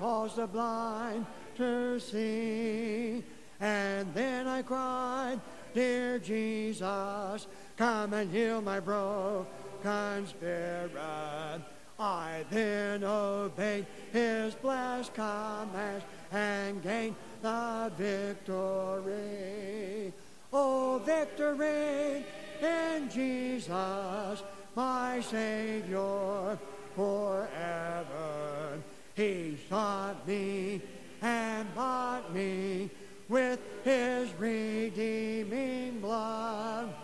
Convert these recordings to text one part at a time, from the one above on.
caused the blind to see. And then I cried, Dear Jesus, come and heal my broken spirit. I then obeyed his blessed commands and gained the victory. Oh, victory in Jesus, my Savior forever. He sought me and bought me with his redeeming blood.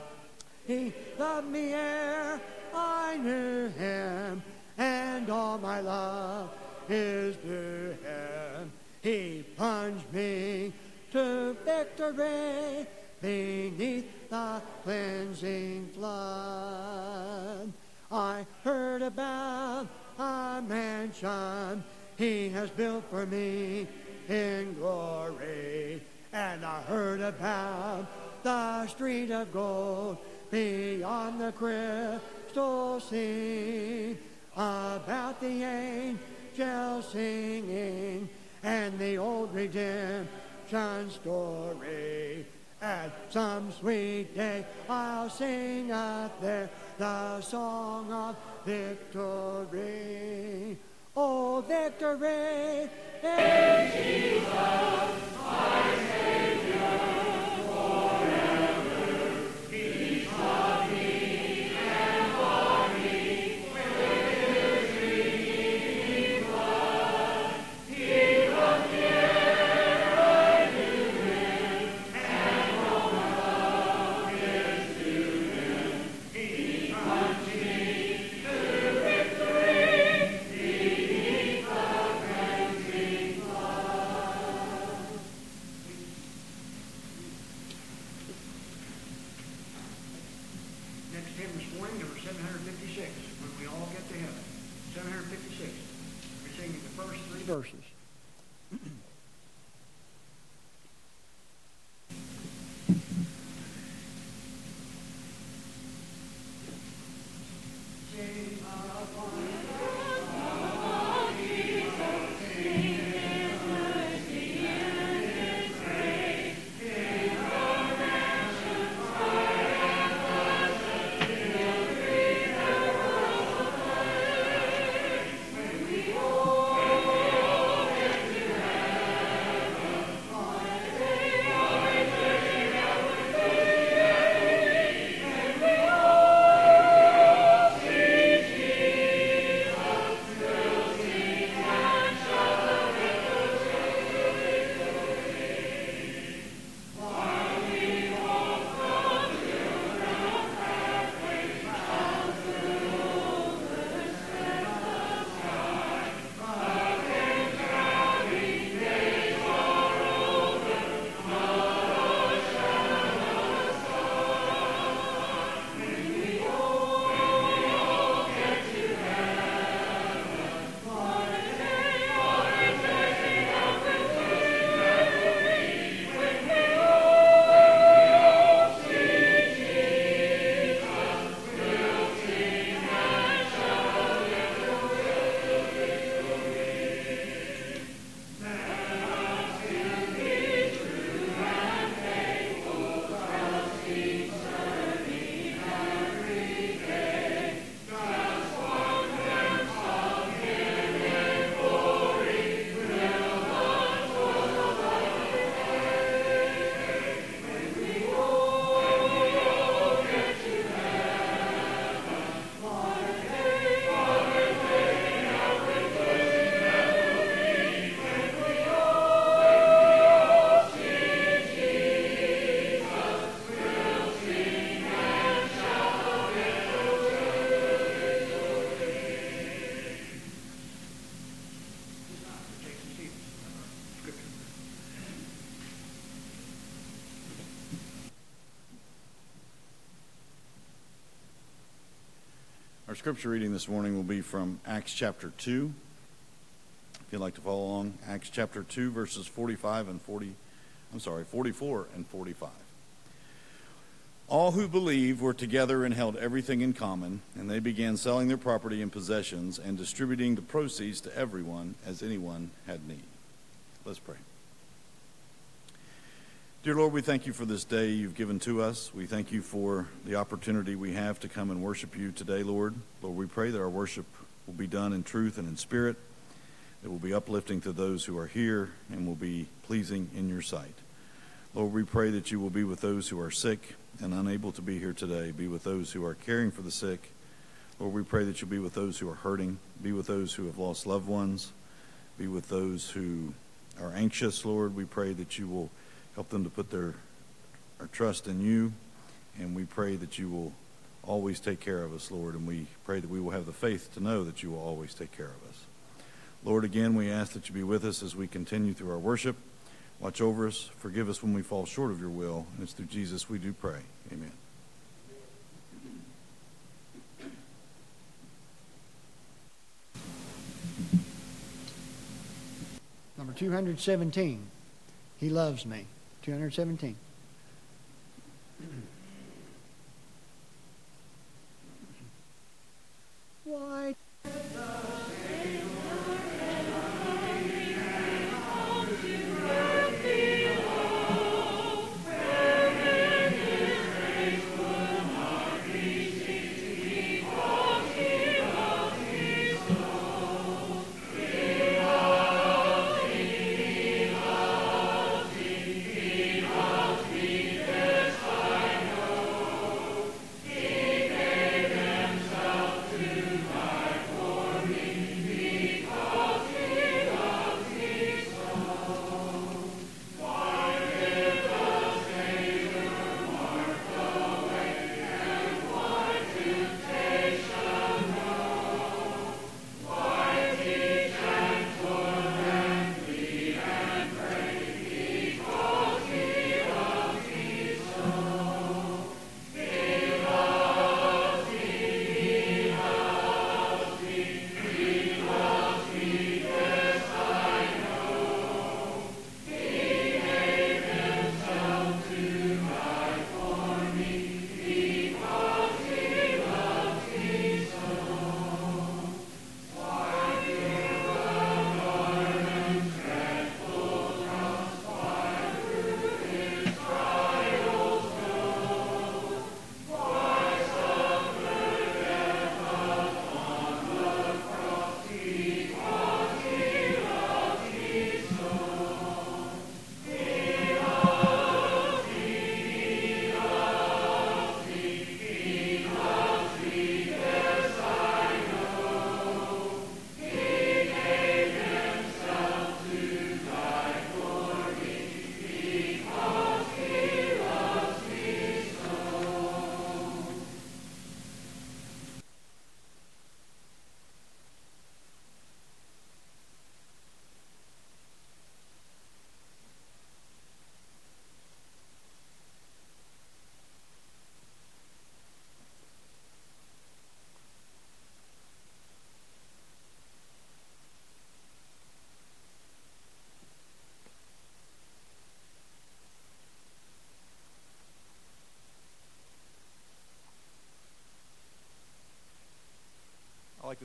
He loved me ere I knew him, and all my love is to him. He plunged me to victory beneath the cleansing flood. I heard about a mansion he has built for me in glory. And I heard about the street of gold beyond the crystal sea, about the angels singing and the old redemption story. At some sweet day I'll sing up there the song of victory. Oh, victory in Jesus, my Savior. Scripture reading this morning will be from Acts chapter 2. If you'd like to follow along, Acts chapter 2, verses 45 and 40, I'm sorry, 44 and 45. All who believed were together and held everything in common, and they began selling their property and possessions and distributing the proceeds to everyone as anyone had need. Let's pray. Dear Lord, we thank you for this day you've given to us. We thank you for the opportunity we have to come and worship you today, Lord. Lord, we pray that our worship will be done in truth and in spirit, It will be uplifting to those who are here and will be pleasing in your sight. Lord, we pray that you will be with those who are sick and unable to be here today. Be with those who are caring for the sick. Lord, we pray that you'll be with those who are hurting. Be with those who have lost loved ones. Be with those who are anxious, Lord. We pray that you will help them to put their, their trust in you. And we pray that you will always take care of us, Lord. And we pray that we will have the faith to know that you will always take care of us. Lord, again, we ask that you be with us as we continue through our worship. Watch over us. Forgive us when we fall short of your will. And it's through Jesus we do pray. Amen. Number 217. He loves me. 217. Why?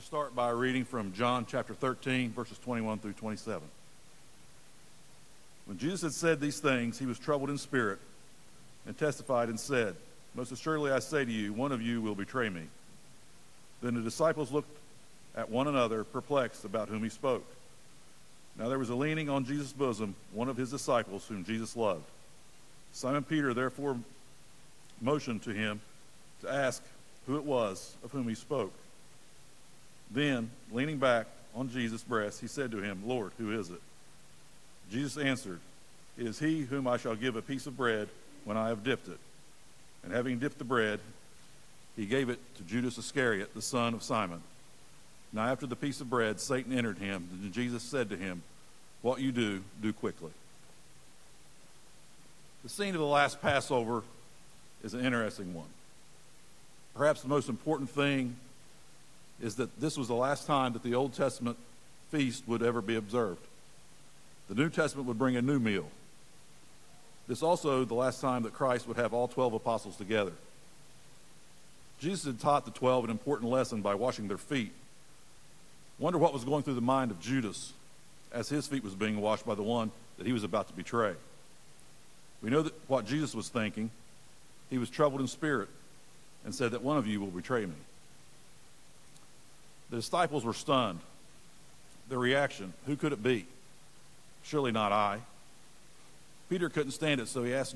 To start by reading from John chapter 13, verses 21 through 27. When Jesus had said these things, he was troubled in spirit and testified and said, Most assuredly I say to you, one of you will betray me. Then the disciples looked at one another, perplexed about whom he spoke. Now there was a leaning on Jesus' bosom, one of his disciples whom Jesus loved. Simon Peter therefore motioned to him to ask who it was of whom he spoke. Then, leaning back on Jesus' breast, he said to him, Lord, who is it? Jesus answered, It is he whom I shall give a piece of bread when I have dipped it. And having dipped the bread, he gave it to Judas Iscariot, the son of Simon. Now, after the piece of bread, Satan entered him, and Jesus said to him, What you do, do quickly. The scene of the last Passover is an interesting one. Perhaps the most important thing is that this was the last time that the Old Testament feast would ever be observed. The New Testament would bring a new meal. This is also the last time that Christ would have all 12 apostles together. Jesus had taught the 12 an important lesson by washing their feet. Wonder what was going through the mind of Judas as his feet was being washed by the one that he was about to betray. We know that what Jesus was thinking. He was troubled in spirit and said that one of you will betray me. The disciples were stunned. Their reaction, who could it be? Surely not I. Peter couldn't stand it, so he asked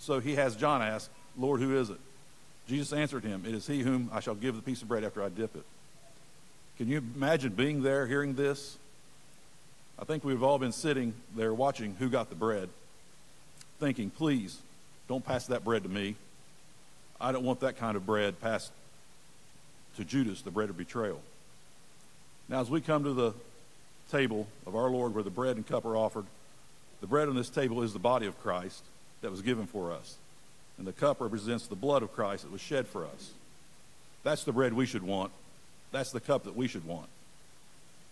so he has John ask, Lord, who is it? Jesus answered him, It is he whom I shall give the piece of bread after I dip it. Can you imagine being there, hearing this? I think we've all been sitting there watching who got the bread, thinking, please, don't pass that bread to me. I don't want that kind of bread passed to Judas, the bread of betrayal. Now, as we come to the table of our Lord where the bread and cup are offered, the bread on this table is the body of Christ that was given for us. And the cup represents the blood of Christ that was shed for us. That's the bread we should want. That's the cup that we should want.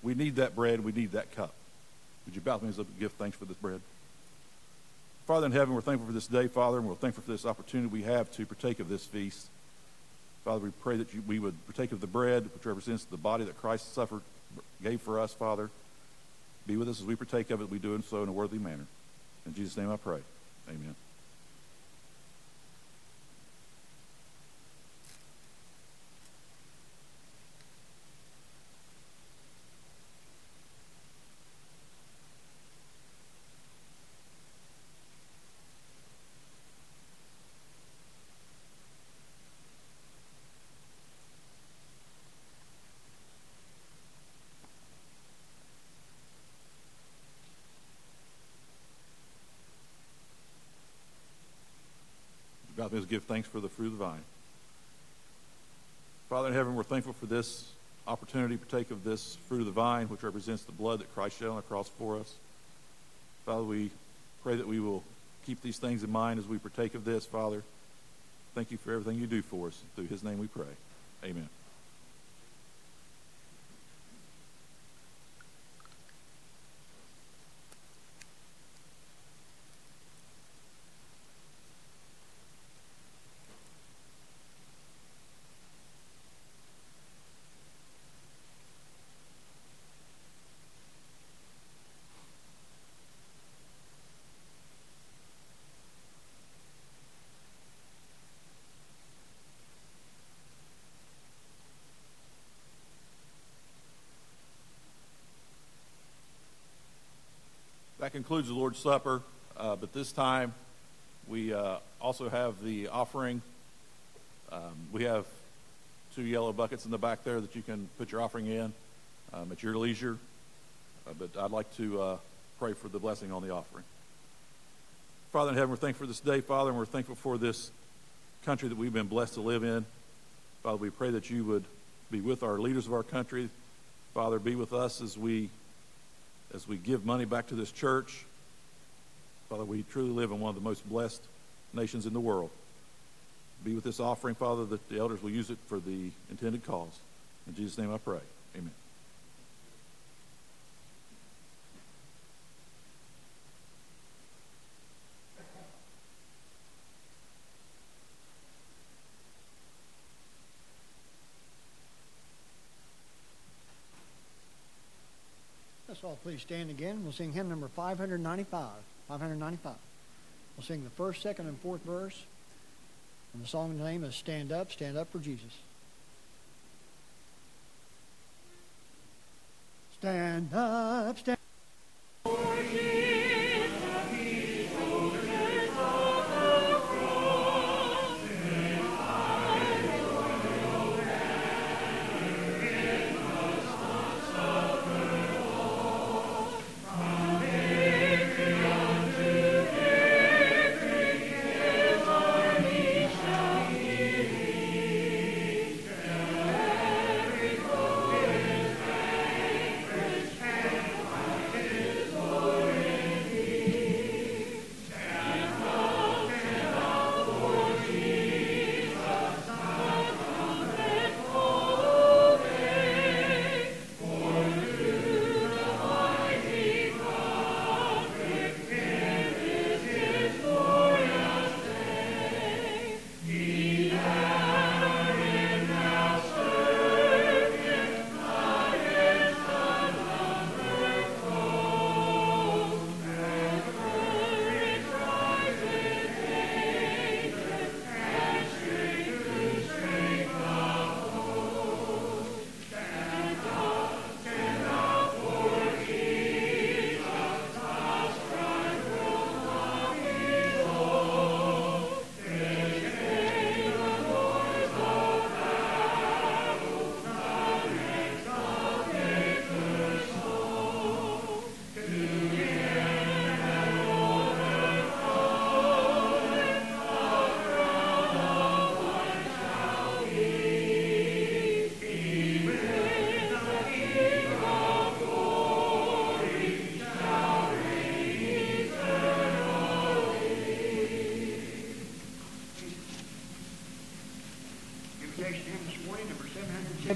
We need that bread. We need that cup. Would you bow with me as I give thanks for this bread? Father in heaven, we're thankful for this day, Father, and we're thankful for this opportunity we have to partake of this feast. Father, we pray that you, we would partake of the bread, which represents the body that Christ suffered, gave for us, Father. Be with us as we partake of it. We do so in a worthy manner. In Jesus' name I pray. Amen. Give thanks for the fruit of the vine. Father in heaven, we're thankful for this opportunity to partake of this fruit of the vine, which represents the blood that Christ shed on the cross for us. Father, we pray that we will keep these things in mind as we partake of this, Father. Thank you for everything you do for us. Through his name we pray. Amen. That concludes the Lord's Supper, uh, but this time we uh, also have the offering. Um, we have two yellow buckets in the back there that you can put your offering in um, at your leisure. Uh, but I'd like to uh, pray for the blessing on the offering. Father in heaven, we're thankful for this day, Father, and we're thankful for this country that we've been blessed to live in. Father, we pray that you would be with our leaders of our country. Father, be with us as we as we give money back to this church. Father, we truly live in one of the most blessed nations in the world. Be with this offering, Father, that the elders will use it for the intended cause. In Jesus' name I pray. Amen. All please stand again. We'll sing hymn number 595. 595. We'll sing the first, second, and fourth verse. And the song name is Stand Up, Stand Up for Jesus. Stand up, stand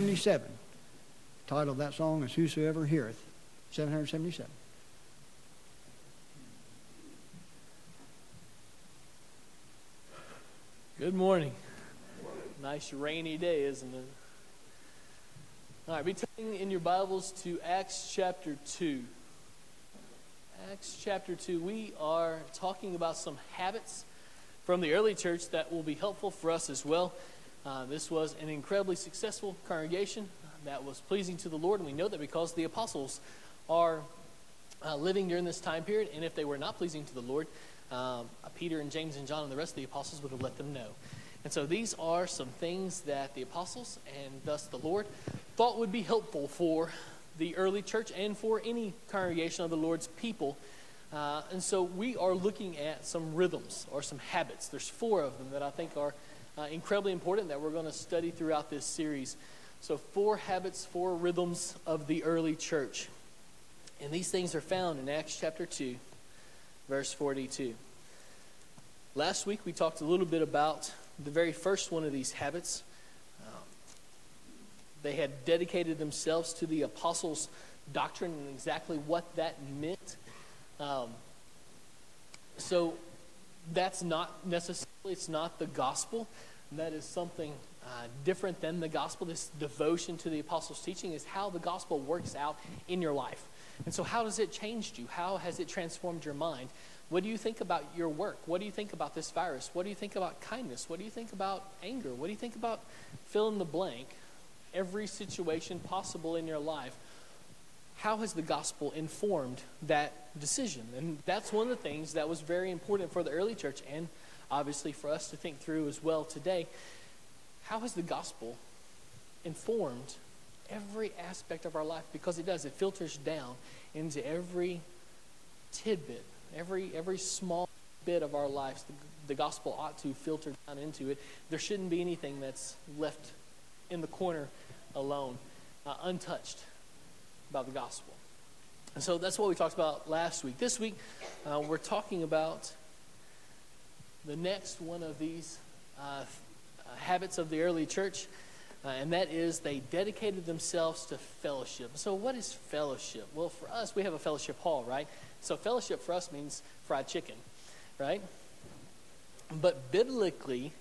77. Title of that song is Whosoever Heareth. 777. Good morning. Nice rainy day, isn't it? All right, be turning in your Bibles to Acts chapter 2. Acts chapter 2. We are talking about some habits from the early church that will be helpful for us as well. Uh, this was an incredibly successful congregation that was pleasing to the Lord, and we know that because the apostles are uh, living during this time period, and if they were not pleasing to the Lord, um, Peter and James and John and the rest of the apostles would have let them know. And so these are some things that the apostles and thus the Lord thought would be helpful for the early church and for any congregation of the Lord's people. Uh, and so we are looking at some rhythms or some habits. There's four of them that I think are uh, incredibly important that we're going to study throughout this series. So, four habits, four rhythms of the early church. And these things are found in Acts chapter 2, verse 42. Last week we talked a little bit about the very first one of these habits. Um, they had dedicated themselves to the apostles' doctrine and exactly what that meant. Um, so that's not necessarily, it's not the gospel. That is something uh, different than the gospel. This devotion to the apostles' teaching is how the gospel works out in your life. And so, how has it changed you? How has it transformed your mind? What do you think about your work? What do you think about this virus? What do you think about kindness? What do you think about anger? What do you think about fill in the blank? Every situation possible in your life. How has the gospel informed that decision? And that's one of the things that was very important for the early church and obviously for us to think through as well today. How has the gospel informed every aspect of our life? Because it does, it filters down into every tidbit Every, every small bit of our lives, the, the gospel ought to filter down into it. There shouldn't be anything that's left in the corner alone, uh, untouched by the gospel. And so that's what we talked about last week. This week, uh, we're talking about the next one of these uh, habits of the early church, uh, and that is they dedicated themselves to fellowship. So, what is fellowship? Well, for us, we have a fellowship hall, right? So fellowship for us means fried chicken, right? But biblically,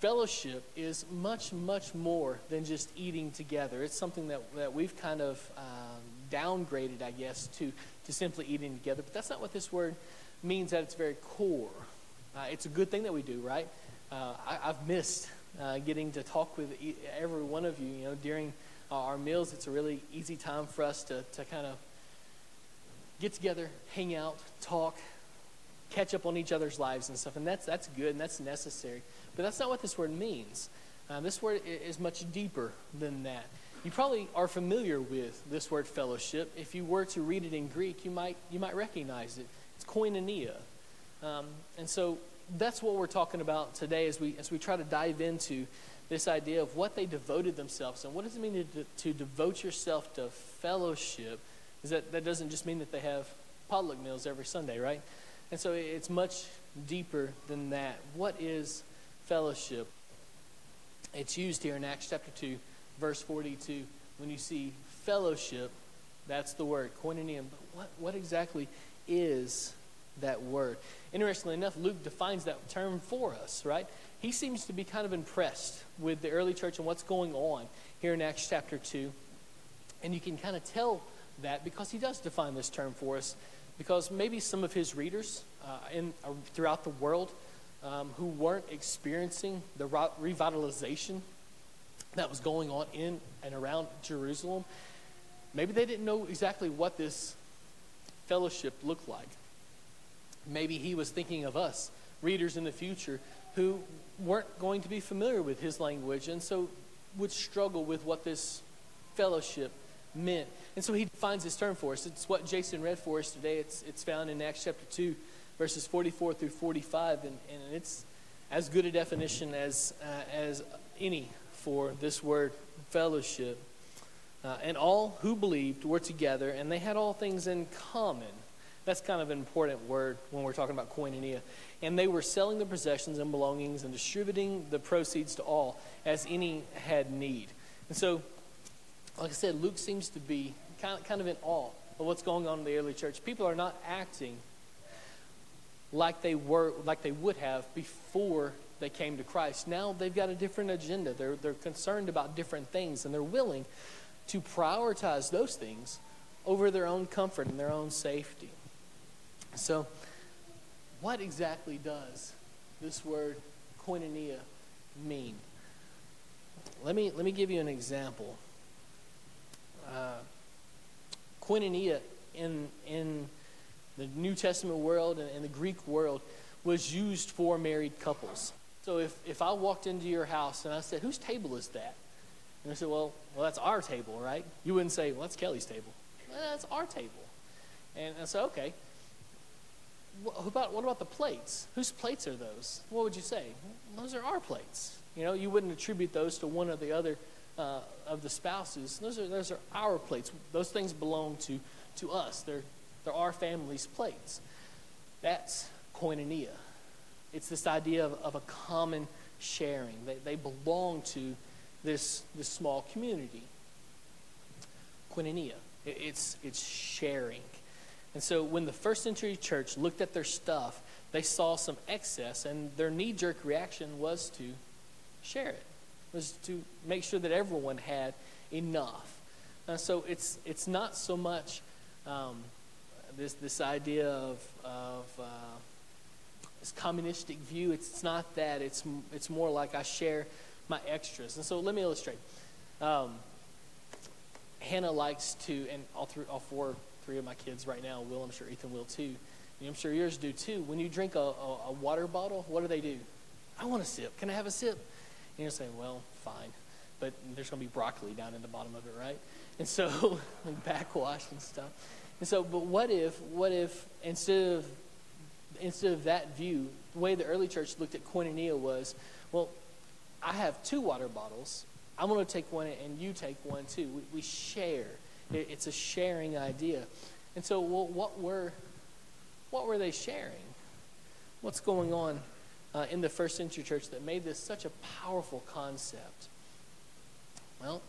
fellowship is much, much more than just eating together. It's something that, that we've kind of um, downgraded, I guess, to, to simply eating together. But that's not what this word means at its very core. Uh, it's a good thing that we do, right? Uh, I, have missed uh, getting to talk with every one of you. You know, during our meals, it's a really easy time for us to, to kind of get together, hang out, talk, catch up on each other's lives and stuff. And that's, that's good and that's necessary. But that's not what this word means. Uh, this word is much deeper than that. You probably are familiar with this word fellowship. If you were to read it in Greek, you might, you might recognize it. It's koinonia. Um, and so that's what we're talking about today as we, as we try to dive into this idea of what they devoted themselves and what does it mean to, to devote yourself to fellowship is that that doesn't just mean that they have potluck meals every Sunday, right? And so it's much deeper than that. What is fellowship? It's used here in Acts chapter 2, verse 42. When you see fellowship, that's the word, koinonia. But what, what exactly is that word? Interestingly enough, Luke defines that term for us, right? He seems to be kind of impressed with the early church and what's going on here in Acts chapter 2. And you can kind of tell that because he does define this term for us. Because maybe some of his readers uh, in, uh, throughout the world um, who weren't experiencing the revitalization that was going on in and around Jerusalem, maybe they didn't know exactly what this fellowship looked like. Maybe he was thinking of us, readers in the future, who weren't going to be familiar with his language and so would struggle with what this fellowship meant. And so he defines this term for us. It's what Jason read for us today. It's, it's found in Acts chapter 2, verses 44 through 45. And, and it's as good a definition as, uh, as any for this word fellowship. Uh, and all who believed were together, and they had all things in common. That's kind of an important word when we're talking about koinonia. And they were selling their possessions and belongings and distributing the proceeds to all as any had need. And so, like I said, Luke seems to be kind of, kind of in awe of what's going on in the early church. People are not acting like they were, like they would have before they came to Christ. Now they've got a different agenda. They're, they're concerned about different things, and they're willing to prioritize those things over their own comfort and their own safety. So, what exactly does this word koinonia mean? Let me, let me give you an example. Uh, koinonia in, in the New Testament world and in the Greek world was used for married couples. So if, if I walked into your house and I said, whose table is that? And I said, well, well, that's our table, right? You wouldn't say, well, that's Kelly's table. Well, that's our table. And I said, okay. What about, what about the plates? Whose plates are those? What would you say? those are our plates. You know, you wouldn't attribute those to one or the other uh, of the spouses. Those are, those are our plates. Those things belong to, to us. They're, they're our family's plates. That's koinonia. It's this idea of, of a common sharing. They, they belong to this, this small community. Koinonia. It, it's, it's sharing. And so when the first century church looked at their stuff, they saw some excess, and their knee jerk reaction was to share it, was to make sure that everyone had enough. So it's, it's not so much um, this, this idea of, of uh, this communistic view. It's, it's not that. It's, it's more like I share my extras. And so let me illustrate. Um, Hannah likes to, and all, three, all four, three of my kids right now will, I'm sure Ethan will too. I'm sure yours do too. When you drink a, a, a water bottle, what do they do? I want a sip. Can I have a sip? And you say, well, fine. But there's going to be broccoli down in the bottom of it, right? And so, backwash and stuff. And so, but what if, what if instead of, instead of that view, the way the early church looked at koinonia was, well, I have two water bottles. I'm going to take one and you take one too. We, we share. It, it's a sharing idea. And so, well, what were, what were they sharing? What's going on uh, in the first century church that made this such a powerful concept? Well,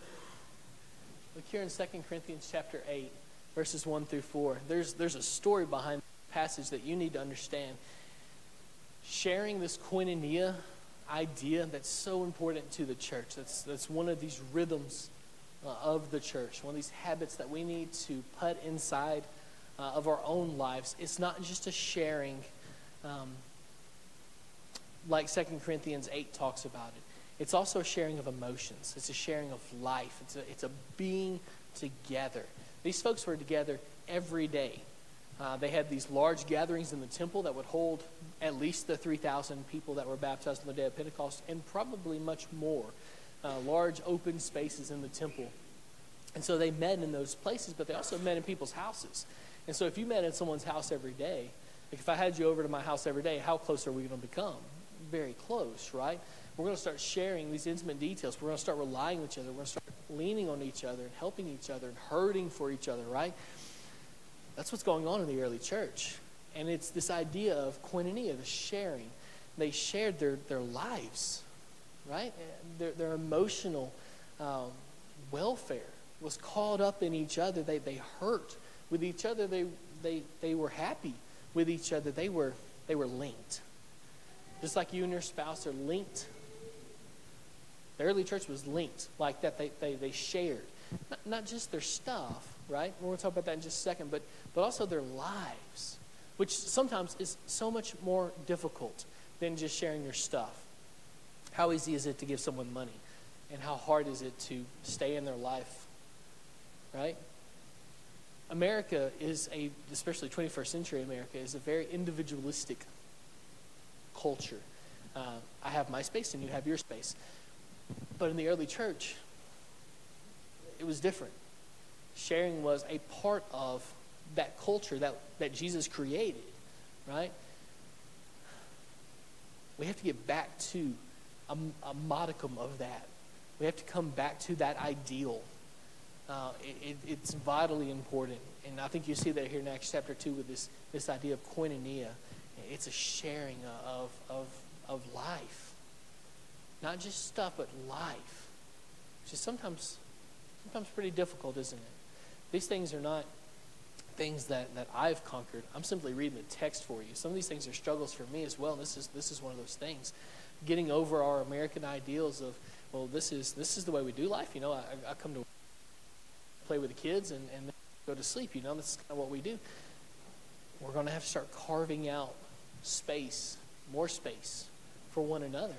look here in 2 Corinthians chapter 8, verses 1 through 4. There's, there's a story behind the passage that you need to understand. Sharing this koinonia idea that's so important to the church. That's, that's one of these rhythms uh, of the church, one of these habits that we need to put inside uh, of our own lives. It's not just a sharing um, like 2 Corinthians 8 talks about it. It's also a sharing of emotions. It's a sharing of life. It's a, it's a being together. These folks were together every day. Uh, they had these large gatherings in the temple that would hold at least the 3,000 people that were baptized on the day of Pentecost, and probably much more. Uh, large open spaces in the temple. And so they met in those places, but they also met in people's houses. And so if you met in someone's house every day, like if I had you over to my house every day, how close are we going to become? Very close, right? We're going to start sharing these intimate details. We're going to start relying on each other. We're going to start leaning on each other and helping each other and hurting for each other, right? That's what's going on in the early church. And it's this idea of koinonia, the sharing. They shared their, their lives, right? Their, their emotional um, welfare was caught up in each other. They, they hurt with each other. They, they, they were happy with each other. They were, they were linked. Just like you and your spouse are linked. The early church was linked like that. They, they, they shared. Not, not just their stuff, right? We're going to talk about that in just a second, but, but also their lives, which sometimes is so much more difficult than just sharing your stuff. How easy is it to give someone money? And how hard is it to stay in their life, right? America is a, especially 21st century America, is a very individualistic culture. Uh, I have my space and you have your space. But in the early church, it was different sharing was a part of that culture that, that Jesus created, right? We have to get back to a, a modicum of that. We have to come back to that ideal. Uh, it, it, it's vitally important. And I think you see that here in Acts chapter 2 with this, this idea of koinonia. It's a sharing of, of, of life. Not just stuff, but life. which is sometimes, sometimes pretty difficult, isn't it? These things are not things that, that I've conquered. I'm simply reading the text for you. Some of these things are struggles for me as well, this is, this is one of those things. Getting over our American ideals of, well, this is, this is the way we do life. You know, I, I come to play with the kids and, and go to sleep. You know, that's kind of what we do. We're going to have to start carving out space, more space for one another.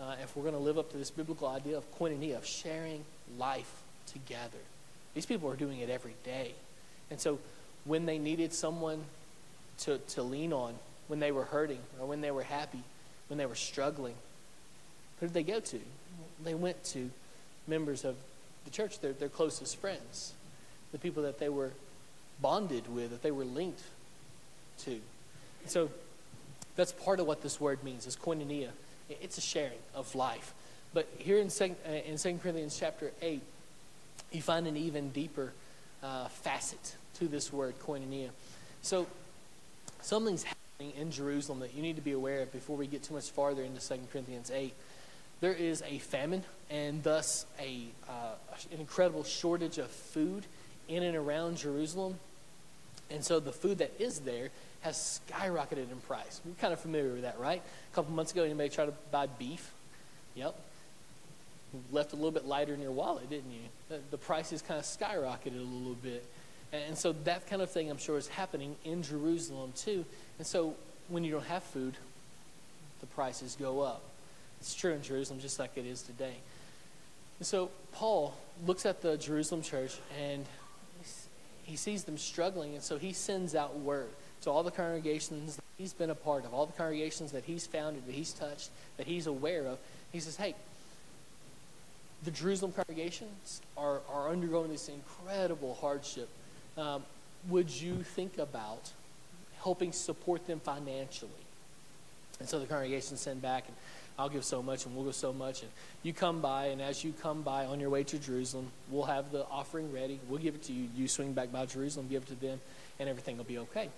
Uh, if we're going to live up to this biblical idea of koinonia, of sharing life together. These people are doing it every day. And so when they needed someone to, to lean on, when they were hurting or when they were happy, when they were struggling, who did they go to? They went to members of the church, their, their closest friends, the people that they were bonded with, that they were linked to. And so that's part of what this word means, is koinonia. It's a sharing of life. But here in 2, uh, in 2 Corinthians chapter 8, you find an even deeper uh, facet to this word, koinonia. So something's happening in Jerusalem that you need to be aware of before we get too much farther into 2 Corinthians 8. There is a famine and thus a, uh, an incredible shortage of food in and around Jerusalem. And so the food that is there has skyrocketed in price. We're kind of familiar with that, right? A couple months ago, anybody tried to buy beef? Yep. Left a little bit lighter in your wallet, didn't you? The, the prices kind of skyrocketed a little bit. And so that kind of thing, I'm sure, is happening in Jerusalem too. And so when you don't have food, the prices go up. It's true in Jerusalem just like it is today. And so Paul looks at the Jerusalem church and he sees them struggling, and so he sends out word to all the congregations that he's been a part of, all the congregations that he's founded, that he's touched, that he's aware of. He says, hey, the Jerusalem congregations are, are undergoing this incredible hardship. Um, would you think about helping support them financially? And so the congregation send back, and I'll give so much, and we'll give so much. And you come by, and as you come by on your way to Jerusalem, we'll have the offering ready. We'll give it to you. You swing back by Jerusalem, give it to them, and everything will be okay.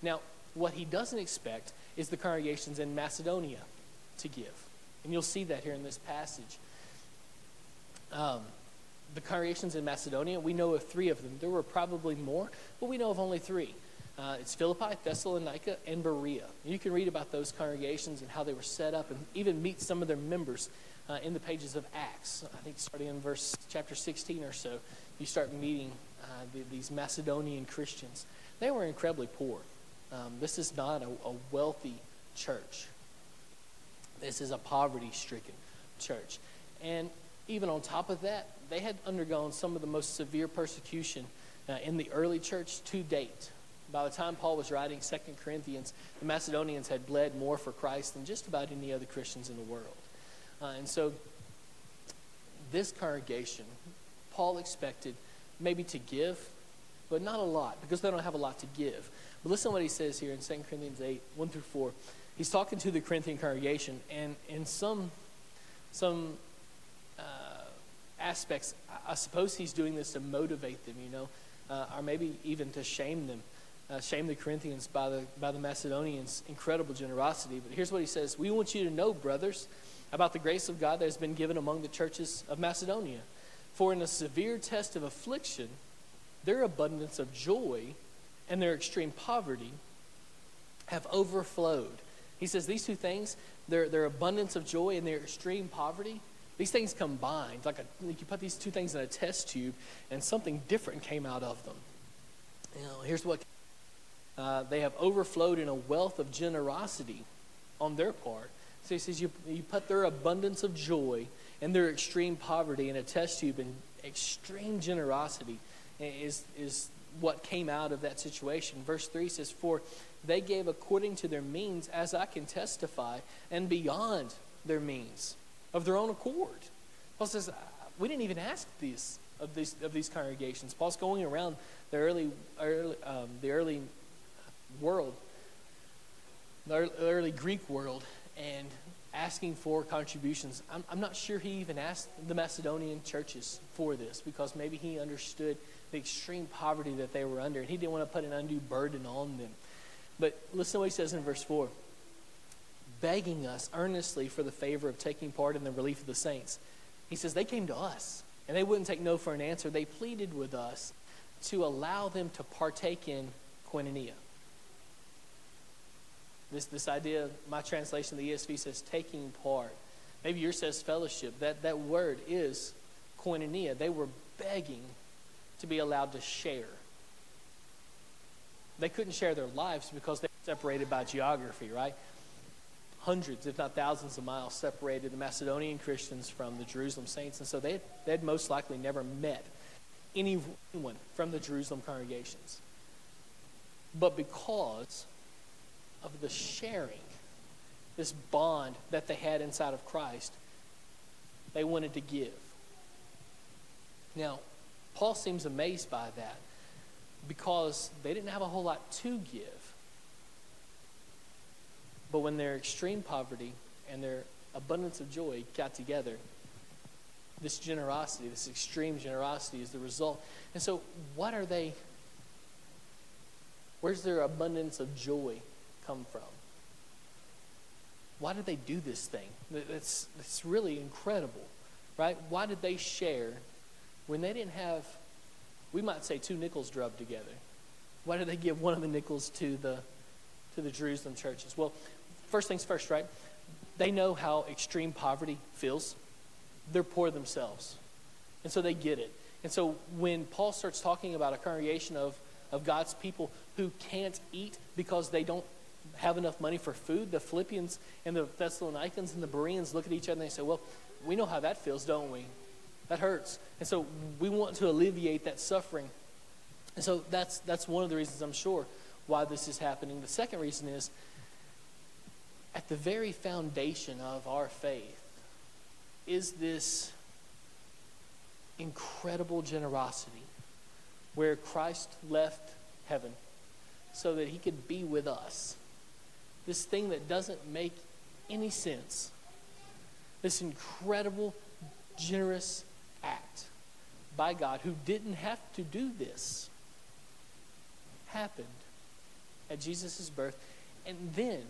Now, what he doesn't expect is the congregations in Macedonia to give. And you'll see that here in this passage. Um, the congregations in Macedonia, we know of three of them. There were probably more, but we know of only three. Uh, it's Philippi, Thessalonica, and Berea. You can read about those congregations and how they were set up and even meet some of their members uh, in the pages of Acts. I think starting in verse chapter 16 or so, you start meeting uh, the, these Macedonian Christians. They were incredibly poor. Um, this is not a, a wealthy church. This is a poverty stricken church. And even on top of that, they had undergone some of the most severe persecution uh, in the early church to date. By the time Paul was writing Second Corinthians, the Macedonians had bled more for Christ than just about any other Christians in the world. Uh, and so, this congregation, Paul expected maybe to give, but not a lot because they don't have a lot to give. But listen to what he says here in 2 Corinthians 8 1 through 4. He's talking to the Corinthian congregation, and in some, some uh, aspects, I suppose he's doing this to motivate them, you know, uh, or maybe even to shame them uh, shame the Corinthians by the, by the Macedonians' incredible generosity. But here's what he says We want you to know, brothers, about the grace of God that has been given among the churches of Macedonia. For in a severe test of affliction, their abundance of joy and their extreme poverty have overflowed. He says these two things, their, their abundance of joy and their extreme poverty, these things combined, like, a, like you put these two things in a test tube, and something different came out of them. You know, here's what uh, they have overflowed in a wealth of generosity on their part. So he says, you, you put their abundance of joy and their extreme poverty in a test tube, and extreme generosity is, is what came out of that situation. Verse 3 says, For they gave according to their means, as I can testify, and beyond their means, of their own accord. Paul says, We didn't even ask these of these of these congregations. Paul's going around the early, early um, the early world, the early Greek world, and asking for contributions. I'm, I'm not sure he even asked the Macedonian churches for this because maybe he understood the extreme poverty that they were under and he didn't want to put an undue burden on them. But listen to what he says in verse 4 begging us earnestly for the favor of taking part in the relief of the saints. He says, They came to us. And they wouldn't take no for an answer. They pleaded with us to allow them to partake in koinonia. This, this idea, my translation of the ESV says taking part. Maybe yours says fellowship. That, that word is koinonia. They were begging to be allowed to share. They couldn't share their lives because they were separated by geography, right? Hundreds, if not thousands of miles separated the Macedonian Christians from the Jerusalem saints. And so they they'd most likely never met anyone from the Jerusalem congregations. But because of the sharing, this bond that they had inside of Christ, they wanted to give. Now, Paul seems amazed by that because they didn't have a whole lot to give. But when their extreme poverty and their abundance of joy got together, this generosity, this extreme generosity is the result. And so, what are they? Where's their abundance of joy come from? Why did they do this thing? It's, it's really incredible, right? Why did they share when they didn't have, we might say, two nickels drubbed together? Why did they give one of the nickels to the, to the Jerusalem churches? Well, first things first, right? They know how extreme poverty feels. They're poor themselves. And so they get it. And so when Paul starts talking about a congregation of, of God's people who can't eat because they don't have enough money for food, the Philippians and the Thessalonians and the Bereans look at each other and they say, Well, we know how that feels, don't we? That hurts. And so we want to alleviate that suffering. And so that's, that's one of the reasons I'm sure why this is happening. The second reason is at the very foundation of our faith is this incredible generosity where Christ left heaven so that he could be with us. This thing that doesn't make any sense. This incredible, generous act by God who didn't have to do this happened at Jesus' birth. And then,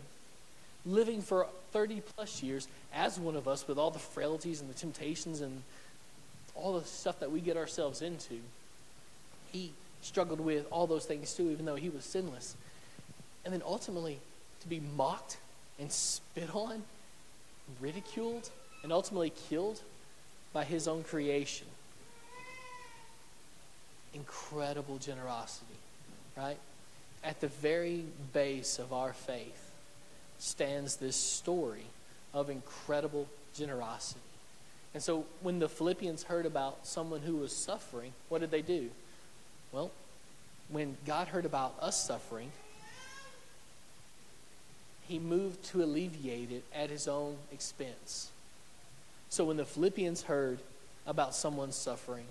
living for 30 plus years as one of us with all the frailties and the temptations and all the stuff that we get ourselves into, he struggled with all those things too, even though he was sinless. And then ultimately, to be mocked and spit on, ridiculed, and ultimately killed by his own creation. Incredible generosity, right? At the very base of our faith stands this story of incredible generosity. And so when the Philippians heard about someone who was suffering, what did they do? Well, when God heard about us suffering, he moved to alleviate it at his own expense. So when the Philippians heard about someone's suffering,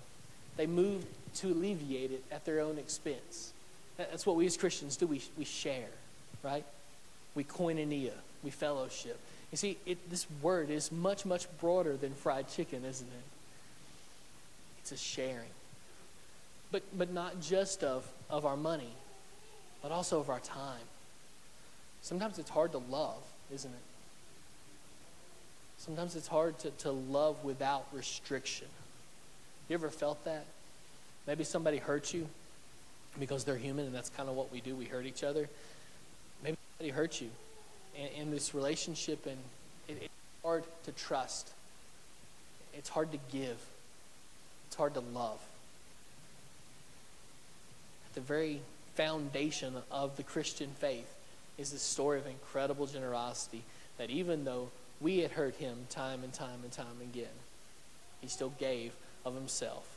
they moved to alleviate it at their own expense. That's what we as Christians do. We, we share, right? We koinonia, we fellowship. You see, it, this word is much, much broader than fried chicken, isn't it? It's a sharing. But, but not just of, of our money, but also of our time. Sometimes it's hard to love, isn't it? Sometimes it's hard to, to love without restriction. You ever felt that? Maybe somebody hurt you because they're human and that's kind of what we do. We hurt each other. Maybe somebody hurt you in, this relationship and it, it's hard to trust. It's hard to give. It's hard to love. At the very foundation of the Christian faith is the story of incredible generosity that even though we had hurt him time and time and time again, he still gave of himself.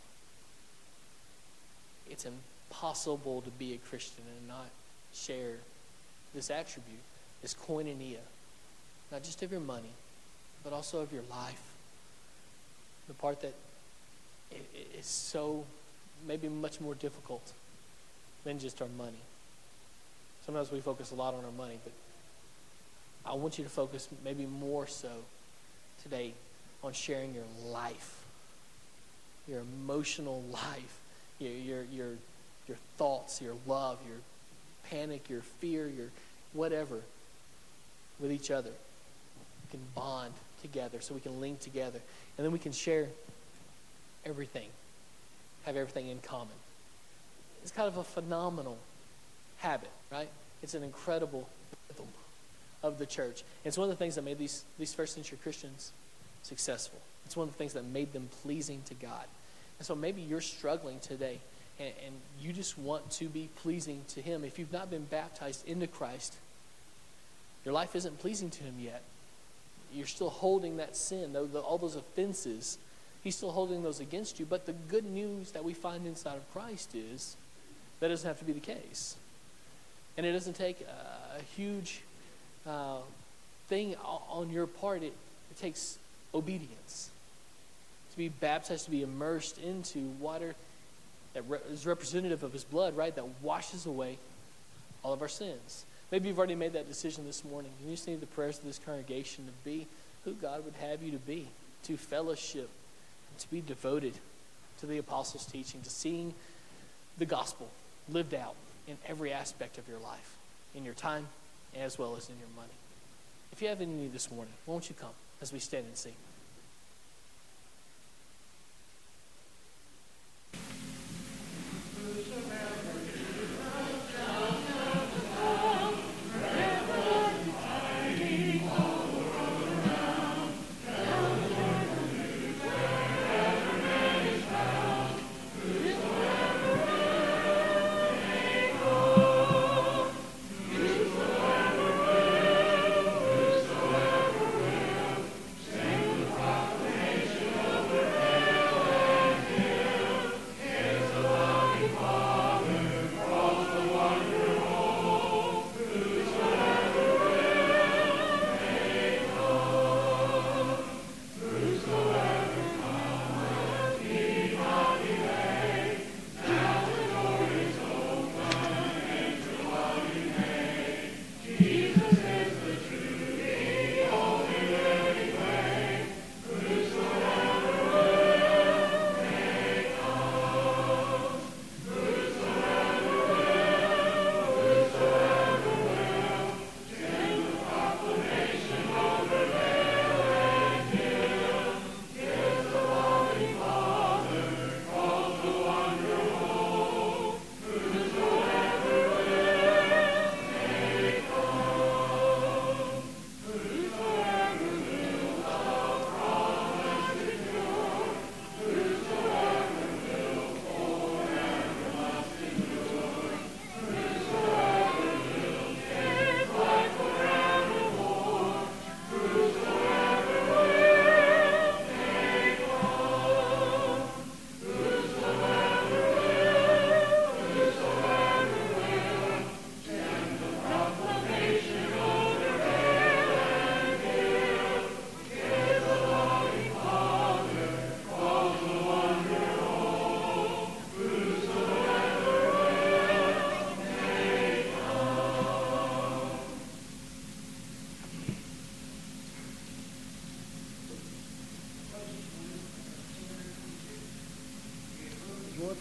It's impossible to be a Christian and not share this attribute, this koinonia, not just of your money, but also of your life. The part that is so maybe much more difficult than just our money. Sometimes we focus a lot on our money, but I want you to focus maybe more so today on sharing your life, your emotional life, your, your, your, your thoughts, your love, your panic, your fear, your whatever with each other. We can bond together so we can link together. And then we can share everything, have everything in common. It's kind of a phenomenal habit, right? It's an incredible rhythm of the church. It's one of the things that made these, these first century Christians successful. It's one of the things that made them pleasing to God. And so maybe you're struggling today and, and you just want to be pleasing to Him. If you've not been baptized into Christ, your life isn't pleasing to Him yet. You're still holding that sin, all those offenses. He's still holding those against you. But the good news that we find inside of Christ is that doesn't have to be the case. And it doesn't take a, a huge uh, thing on your part, it, it takes obedience. To be baptized, to be immersed into water that re- is representative of his blood, right? That washes away all of our sins. Maybe you've already made that decision this morning. You just need the prayers of this congregation to be who God would have you to be, to fellowship, to be devoted to the apostles' teaching, to seeing the gospel lived out in every aspect of your life, in your time as well as in your money. If you have any this morning, won't you come as we stand and sing?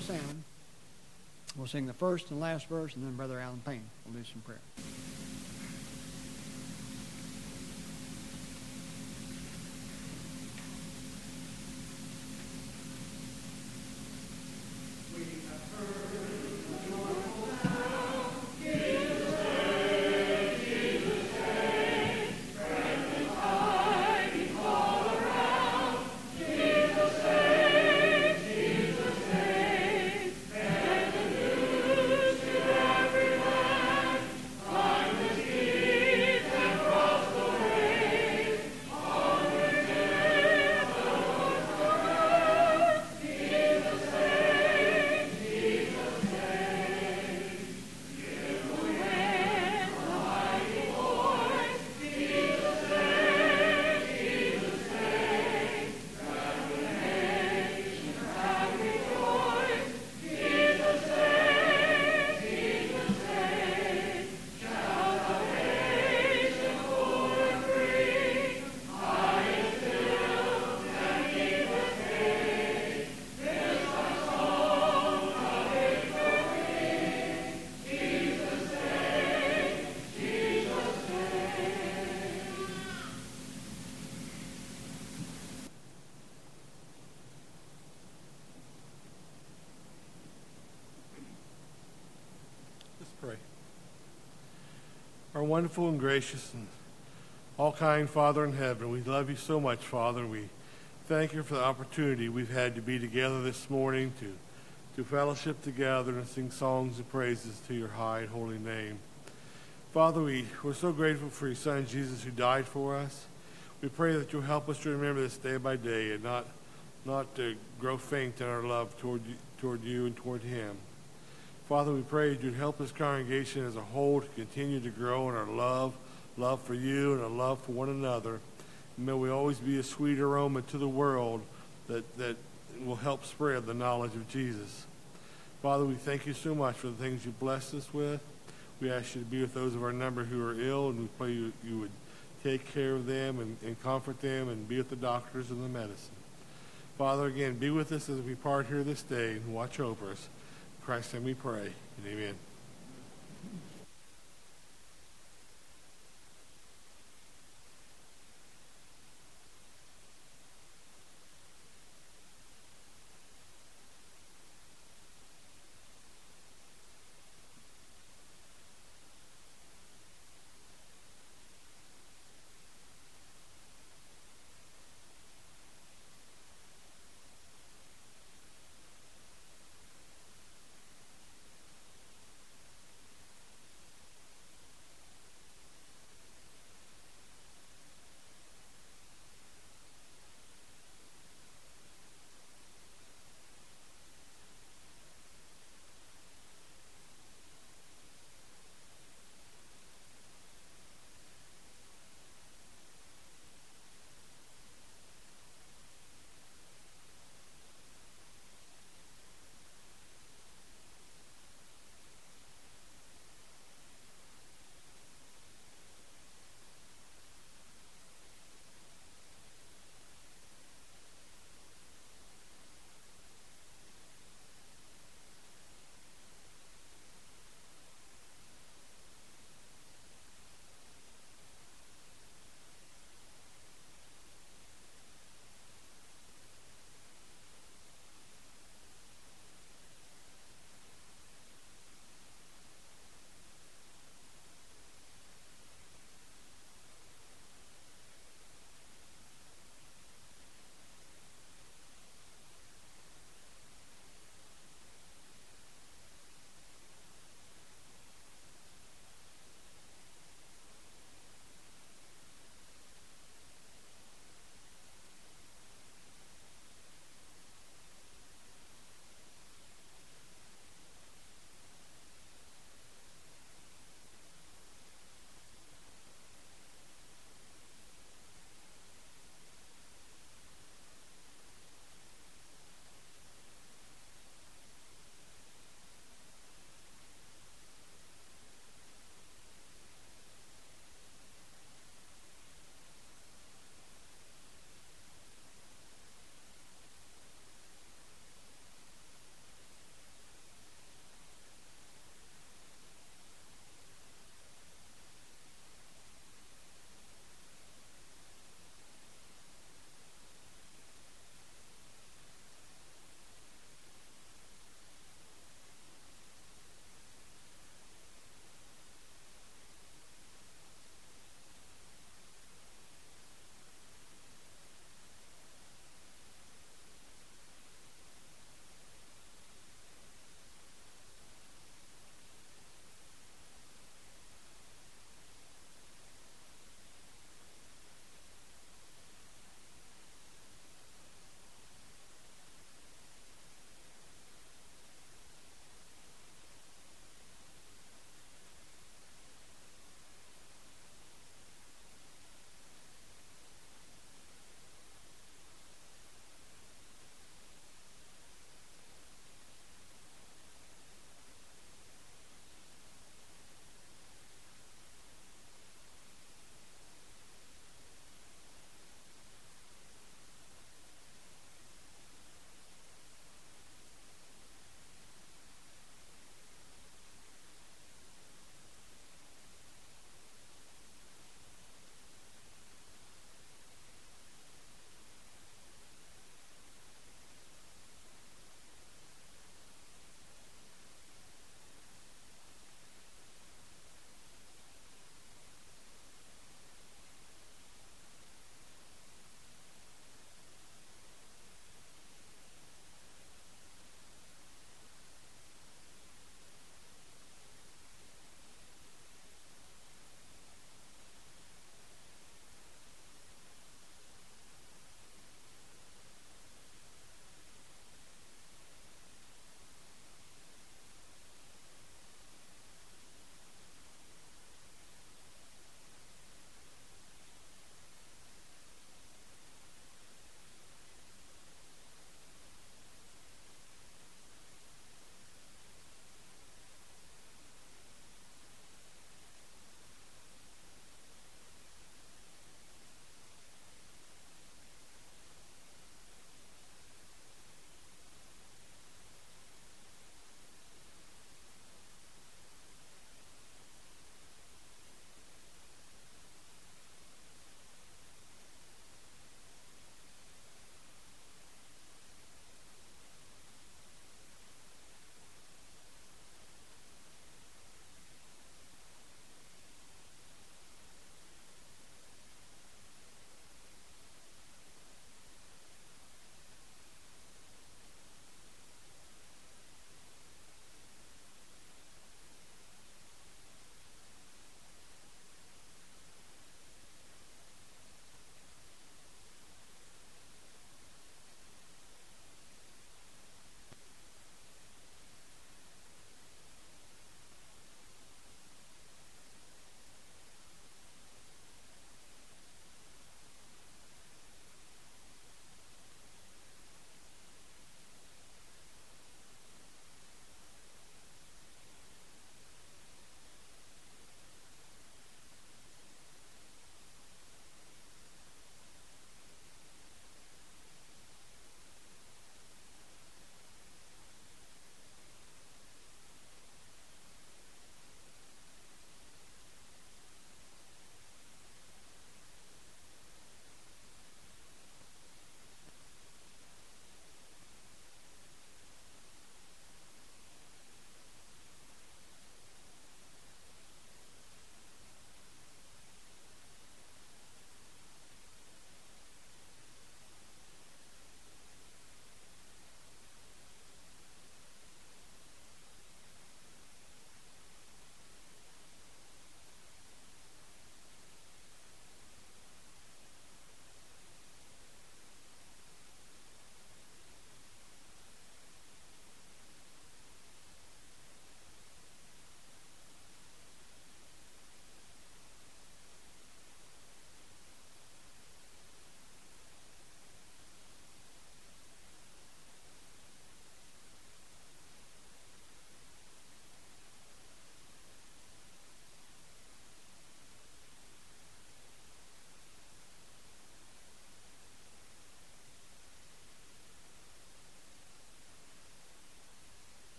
Sound. We'll sing the first and last verse, and then Brother Alan Payne will do some prayer. Wonderful and gracious and all kind Father in heaven, we love you so much, Father. We thank you for the opportunity we've had to be together this morning to, to fellowship together and sing songs and praises to your high and holy name. Father, we, we're so grateful for your Son, Jesus, who died for us. We pray that you'll help us to remember this day by day and not, not to grow faint in our love toward toward you and toward him. Father, we pray you'd help this congregation as a whole to continue to grow in our love, love for you and a love for one another. And may we always be a sweet aroma to the world that, that will help spread the knowledge of Jesus. Father, we thank you so much for the things you blessed us with. We ask you to be with those of our number who are ill, and we pray you, you would take care of them and, and comfort them and be with the doctors and the medicine. Father, again, be with us as we part here this day and watch over us. Christ's name we pray. And amen.